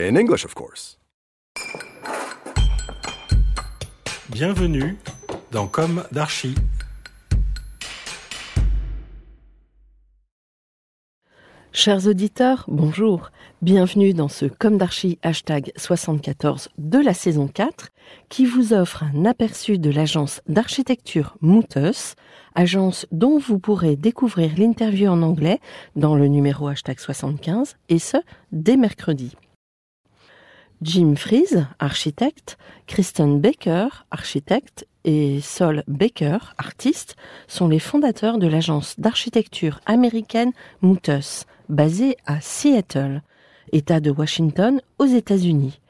In English, of course. Bienvenue dans Comme d'Archi. Chers auditeurs, bonjour. Bienvenue dans ce Comme d'Archi hashtag 74 de la saison 4 qui vous offre un aperçu de l'agence d'architecture Mouteus, agence dont vous pourrez découvrir l'interview en anglais dans le numéro hashtag 75 et ce, dès mercredi. Jim Fries, architecte, Kristen Baker, architecte, et Sol Baker, artiste, sont les fondateurs de l'agence d'architecture américaine Mouteus, basée à Seattle, État de Washington, aux États-Unis.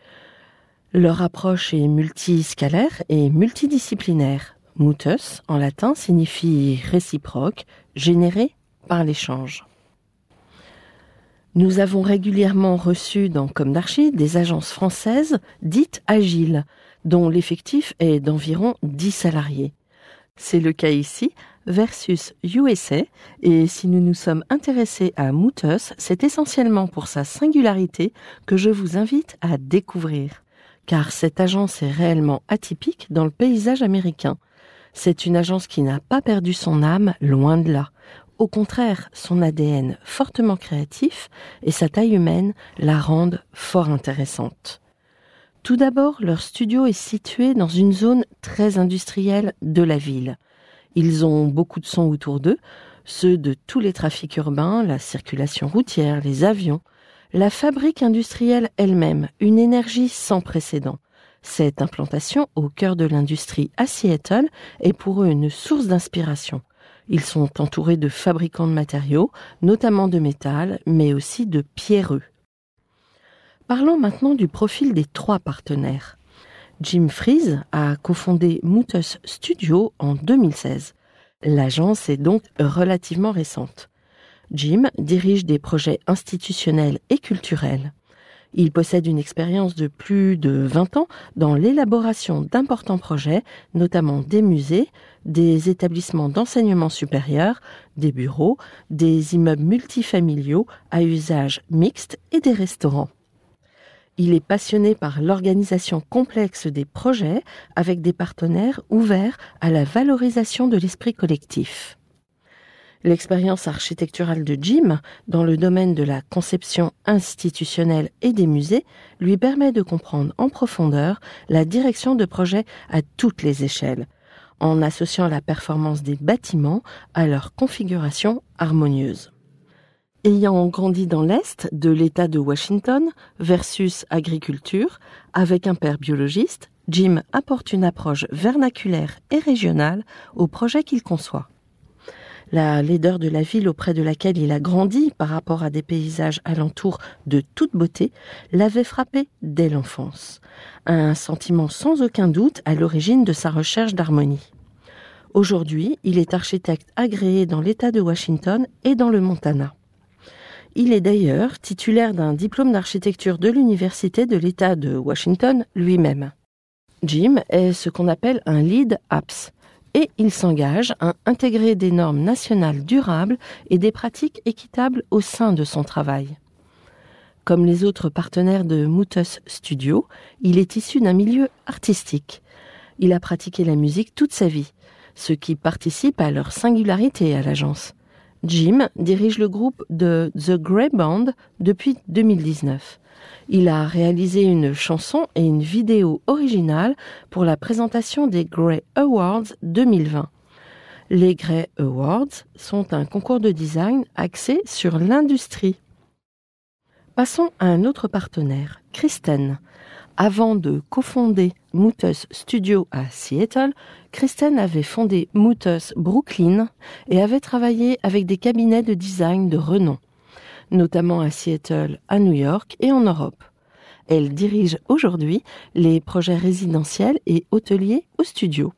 Leur approche est multiscalaire et multidisciplinaire. Mouteus, en latin, signifie réciproque, généré par l'échange. Nous avons régulièrement reçu dans Comme d'Archi des agences françaises dites agiles, dont l'effectif est d'environ 10 salariés. C'est le cas ici, versus USA, et si nous nous sommes intéressés à Mouteus, c'est essentiellement pour sa singularité que je vous invite à découvrir. Car cette agence est réellement atypique dans le paysage américain. C'est une agence qui n'a pas perdu son âme, loin de là. Au contraire, son ADN fortement créatif et sa taille humaine la rendent fort intéressante. Tout d'abord, leur studio est situé dans une zone très industrielle de la ville. Ils ont beaucoup de sons autour d'eux, ceux de tous les trafics urbains, la circulation routière, les avions, la fabrique industrielle elle-même, une énergie sans précédent. Cette implantation au cœur de l'industrie à Seattle est pour eux une source d'inspiration. Ils sont entourés de fabricants de matériaux, notamment de métal, mais aussi de pierreux. Parlons maintenant du profil des trois partenaires. Jim Fries a cofondé Mouteus Studio en 2016. L'agence est donc relativement récente. Jim dirige des projets institutionnels et culturels. Il possède une expérience de plus de 20 ans dans l'élaboration d'importants projets, notamment des musées, des établissements d'enseignement supérieur, des bureaux, des immeubles multifamiliaux à usage mixte et des restaurants. Il est passionné par l'organisation complexe des projets avec des partenaires ouverts à la valorisation de l'esprit collectif. L'expérience architecturale de Jim dans le domaine de la conception institutionnelle et des musées lui permet de comprendre en profondeur la direction de projets à toutes les échelles, en associant la performance des bâtiments à leur configuration harmonieuse. Ayant grandi dans l'Est de l'État de Washington versus agriculture, avec un père biologiste, Jim apporte une approche vernaculaire et régionale au projet qu'il conçoit. La laideur de la ville auprès de laquelle il a grandi par rapport à des paysages alentours de toute beauté l'avait frappé dès l'enfance. Un sentiment sans aucun doute à l'origine de sa recherche d'harmonie. Aujourd'hui, il est architecte agréé dans l'État de Washington et dans le Montana. Il est d'ailleurs titulaire d'un diplôme d'architecture de l'Université de l'État de Washington lui-même. Jim est ce qu'on appelle un lead apps et il s'engage à intégrer des normes nationales durables et des pratiques équitables au sein de son travail. Comme les autres partenaires de Mouteus Studio, il est issu d'un milieu artistique. Il a pratiqué la musique toute sa vie, ce qui participe à leur singularité à l'agence. Jim dirige le groupe de The Grey Band depuis 2019. Il a réalisé une chanson et une vidéo originale pour la présentation des Grey Awards 2020. Les Grey Awards sont un concours de design axé sur l'industrie. Passons à un autre partenaire, Kristen. Avant de cofonder Mouteus Studio à Seattle, Kristen avait fondé Mouteus Brooklyn et avait travaillé avec des cabinets de design de renom, notamment à Seattle, à New York et en Europe. Elle dirige aujourd'hui les projets résidentiels et hôteliers au studio.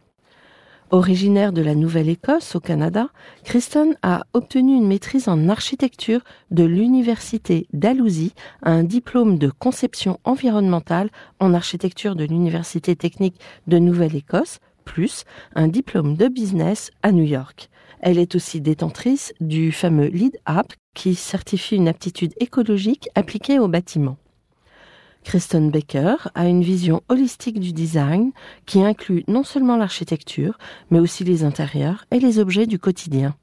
Originaire de la Nouvelle-Écosse au Canada, Kristen a obtenu une maîtrise en architecture de l'Université d'Alousie, un diplôme de conception environnementale en architecture de l'Université technique de Nouvelle-Écosse, plus un diplôme de business à New York. Elle est aussi détentrice du fameux LEED App qui certifie une aptitude écologique appliquée au bâtiment. Kristen Baker a une vision holistique du design qui inclut non seulement l'architecture, mais aussi les intérieurs et les objets du quotidien.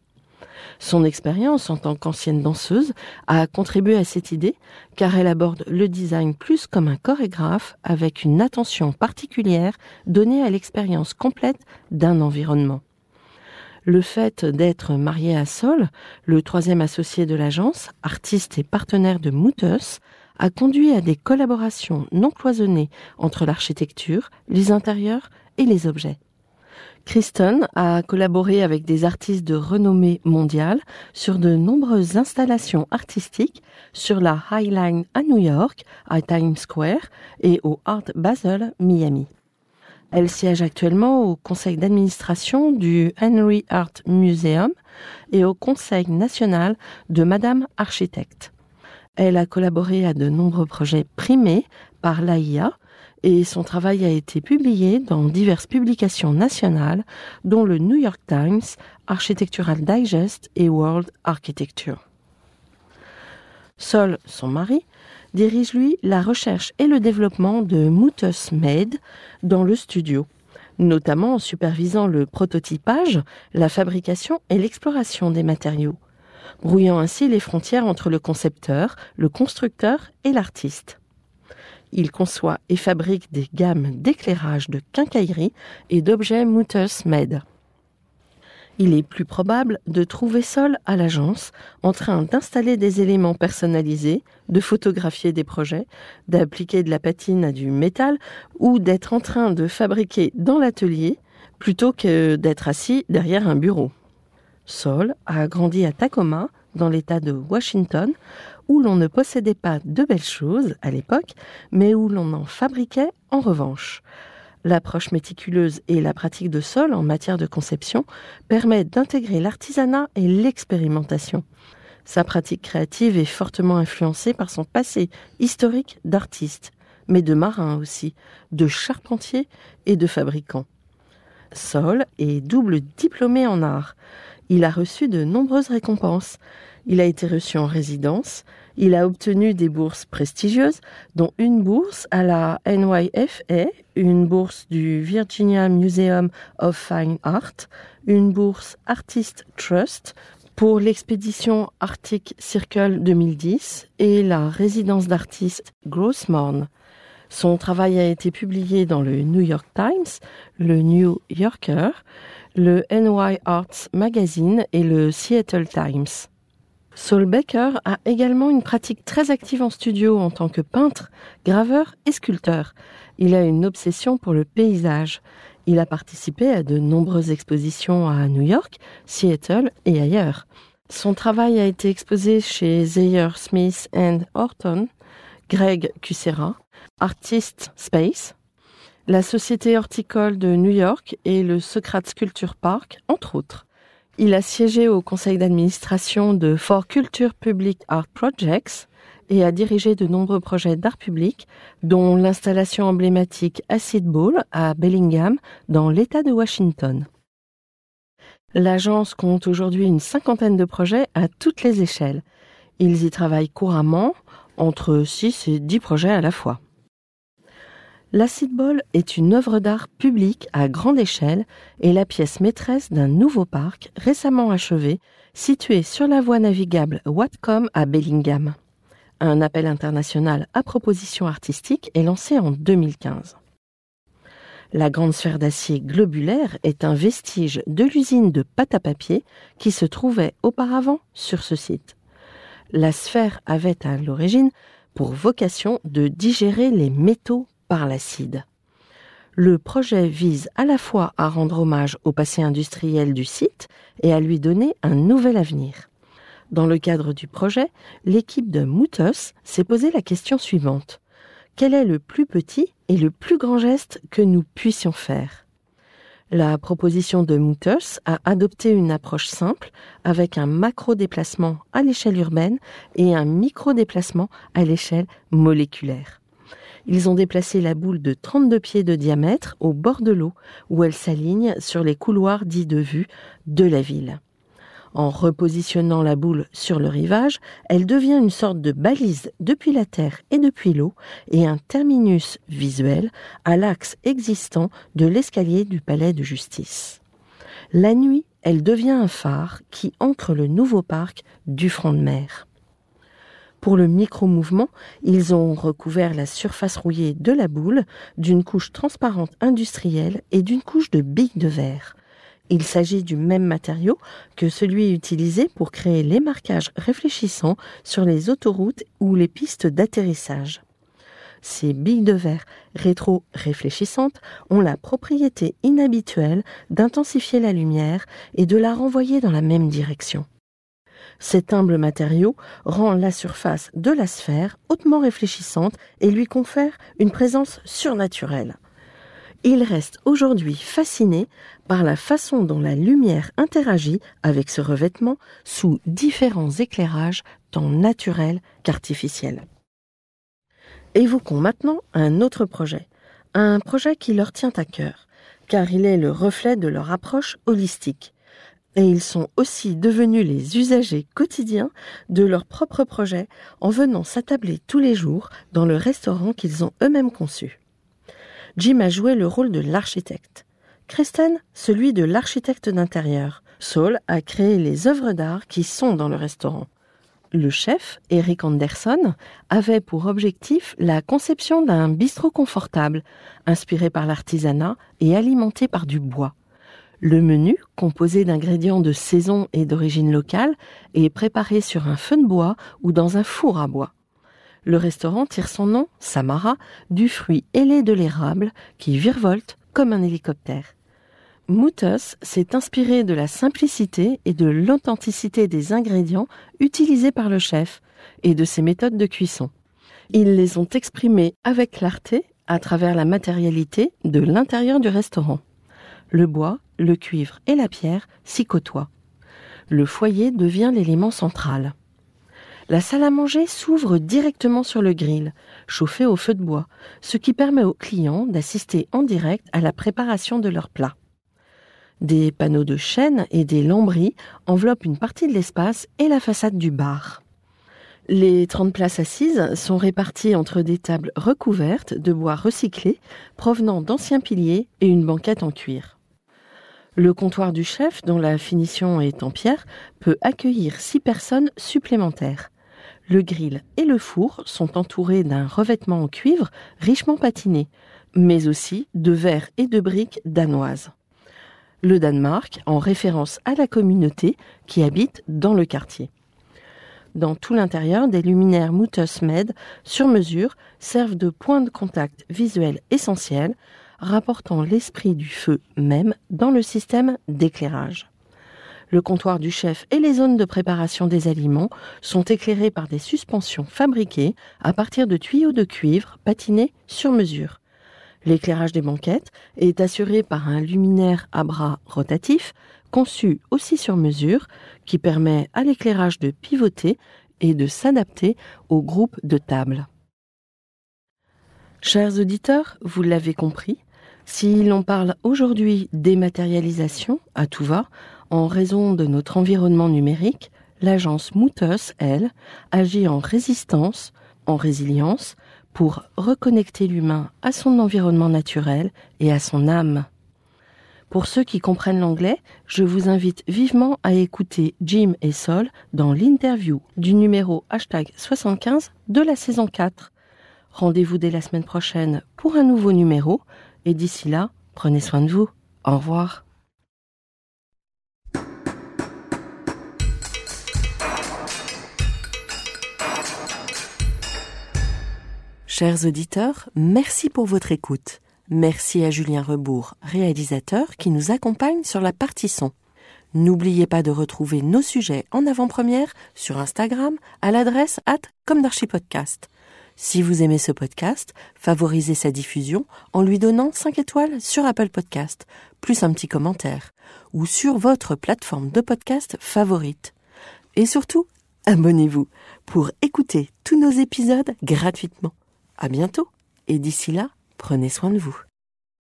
Son expérience en tant qu'ancienne danseuse a contribué à cette idée car elle aborde le design plus comme un chorégraphe avec une attention particulière donnée à l'expérience complète d'un environnement. Le fait d'être mariée à Sol, le troisième associé de l'agence, artiste et partenaire de Mooters, a conduit à des collaborations non cloisonnées entre l'architecture, les intérieurs et les objets. Kristen a collaboré avec des artistes de renommée mondiale sur de nombreuses installations artistiques sur la High Line à New York, à Times Square et au Art Basel, Miami. Elle siège actuellement au conseil d'administration du Henry Art Museum et au conseil national de Madame Architecte. Elle a collaboré à de nombreux projets primés par l'AIA et son travail a été publié dans diverses publications nationales, dont le New York Times, Architectural Digest et World Architecture. Sol, son mari, dirige lui la recherche et le développement de Mutus Made dans le studio, notamment en supervisant le prototypage, la fabrication et l'exploration des matériaux brouillant ainsi les frontières entre le concepteur, le constructeur et l'artiste. Il conçoit et fabrique des gammes d'éclairage de quincaillerie et d'objets Mutters Made. Il est plus probable de trouver Sol à l'agence en train d'installer des éléments personnalisés, de photographier des projets, d'appliquer de la patine à du métal ou d'être en train de fabriquer dans l'atelier plutôt que d'être assis derrière un bureau. Sol a grandi à Tacoma, dans l'État de Washington, où l'on ne possédait pas de belles choses à l'époque, mais où l'on en fabriquait en revanche. L'approche méticuleuse et la pratique de Sol en matière de conception permettent d'intégrer l'artisanat et l'expérimentation. Sa pratique créative est fortement influencée par son passé historique d'artiste, mais de marin aussi, de charpentier et de fabricant. Sol est double diplômé en art. Il a reçu de nombreuses récompenses. Il a été reçu en résidence. Il a obtenu des bourses prestigieuses, dont une bourse à la NYFA, une bourse du Virginia Museum of Fine Art, une bourse Artist Trust pour l'expédition Arctic Circle 2010 et la résidence d'artiste Grossmorn. Son travail a été publié dans le New York Times, le New Yorker, le NY Arts Magazine et le Seattle Times. Saul Baker a également une pratique très active en studio en tant que peintre, graveur et sculpteur. Il a une obsession pour le paysage. Il a participé à de nombreuses expositions à New York, Seattle et ailleurs. Son travail a été exposé chez Zayer Smith and Horton, Greg Kucera, Artist Space, la Société horticole de New York et le Socrates Sculpture Park, entre autres. Il a siégé au conseil d'administration de For Culture Public Art Projects et a dirigé de nombreux projets d'art public, dont l'installation emblématique Acid Bowl à Bellingham, dans l'État de Washington. L'agence compte aujourd'hui une cinquantaine de projets à toutes les échelles. Ils y travaillent couramment, entre 6 et 10 projets à la fois. L'acid ball est une œuvre d'art publique à grande échelle et la pièce maîtresse d'un nouveau parc récemment achevé, situé sur la voie navigable Watcom à Bellingham. Un appel international à proposition artistique est lancé en 2015. La grande sphère d'acier globulaire est un vestige de l'usine de pâte à papier qui se trouvait auparavant sur ce site. La sphère avait à l'origine pour vocation de digérer les métaux par l'acide. Le projet vise à la fois à rendre hommage au passé industriel du site et à lui donner un nouvel avenir. Dans le cadre du projet, l'équipe de Moutos s'est posé la question suivante. quel est le plus petit et le plus grand geste que nous puissions faire? La proposition de Mouters a adopté une approche simple avec un macro-déplacement à l'échelle urbaine et un micro-déplacement à l'échelle moléculaire. Ils ont déplacé la boule de 32 pieds de diamètre au bord de l'eau où elle s'aligne sur les couloirs dits de vue de la ville. En repositionnant la boule sur le rivage, elle devient une sorte de balise depuis la terre et depuis l'eau et un terminus visuel à l'axe existant de l'escalier du palais de justice. La nuit, elle devient un phare qui ancre le nouveau parc du front de mer. Pour le micro-mouvement, ils ont recouvert la surface rouillée de la boule d'une couche transparente industrielle et d'une couche de billes de verre. Il s'agit du même matériau que celui utilisé pour créer les marquages réfléchissants sur les autoroutes ou les pistes d'atterrissage. Ces billes de verre rétro-réfléchissantes ont la propriété inhabituelle d'intensifier la lumière et de la renvoyer dans la même direction. Cet humble matériau rend la surface de la sphère hautement réfléchissante et lui confère une présence surnaturelle il reste aujourd'hui fasciné par la façon dont la lumière interagit avec ce revêtement sous différents éclairages tant naturels qu'artificiels. Évoquons maintenant un autre projet, un projet qui leur tient à cœur, car il est le reflet de leur approche holistique. Et ils sont aussi devenus les usagers quotidiens de leur propre projet en venant s'attabler tous les jours dans le restaurant qu'ils ont eux-mêmes conçu. Jim a joué le rôle de l'architecte. Kristen, celui de l'architecte d'intérieur. Saul a créé les œuvres d'art qui sont dans le restaurant. Le chef, Eric Anderson, avait pour objectif la conception d'un bistrot confortable, inspiré par l'artisanat et alimenté par du bois. Le menu, composé d'ingrédients de saison et d'origine locale, est préparé sur un feu de bois ou dans un four à bois. Le restaurant tire son nom, Samara, du fruit ailé de l'érable qui virevolte comme un hélicoptère. Moutos s'est inspiré de la simplicité et de l'authenticité des ingrédients utilisés par le chef et de ses méthodes de cuisson. Ils les ont exprimés avec clarté à travers la matérialité de l'intérieur du restaurant. Le bois, le cuivre et la pierre s'y côtoient. Le foyer devient l'élément central. La salle à manger s'ouvre directement sur le grill, chauffé au feu de bois, ce qui permet aux clients d'assister en direct à la préparation de leurs plats. Des panneaux de chêne et des lambris enveloppent une partie de l'espace et la façade du bar. Les 30 places assises sont réparties entre des tables recouvertes de bois recyclé provenant d'anciens piliers et une banquette en cuir. Le comptoir du chef, dont la finition est en pierre, peut accueillir six personnes supplémentaires. Le grill et le four sont entourés d'un revêtement en cuivre richement patiné, mais aussi de verre et de briques danoises. Le Danemark en référence à la communauté qui habite dans le quartier. Dans tout l'intérieur, des luminaires Mutus Med sur mesure servent de point de contact visuel essentiel, rapportant l'esprit du feu même dans le système d'éclairage. Le comptoir du chef et les zones de préparation des aliments sont éclairés par des suspensions fabriquées à partir de tuyaux de cuivre patinés sur mesure. L'éclairage des banquettes est assuré par un luminaire à bras rotatif conçu aussi sur mesure qui permet à l'éclairage de pivoter et de s'adapter au groupe de tables. Chers auditeurs, vous l'avez compris, si l'on parle aujourd'hui dématérialisation à tout va, en raison de notre environnement numérique, l'agence Moutos, elle, agit en résistance, en résilience, pour reconnecter l'humain à son environnement naturel et à son âme. Pour ceux qui comprennent l'anglais, je vous invite vivement à écouter Jim et Sol dans l'interview du numéro hashtag 75 de la saison 4. Rendez-vous dès la semaine prochaine pour un nouveau numéro et d'ici là, prenez soin de vous. Au revoir. Chers auditeurs, merci pour votre écoute. Merci à Julien Rebourg, réalisateur, qui nous accompagne sur la partie son. N'oubliez pas de retrouver nos sujets en avant-première sur Instagram à l'adresse at comme Si vous aimez ce podcast, favorisez sa diffusion en lui donnant 5 étoiles sur Apple Podcast, plus un petit commentaire, ou sur votre plateforme de podcast favorite. Et surtout, abonnez-vous pour écouter tous nos épisodes gratuitement. À bientôt, et d'ici là, prenez soin de vous.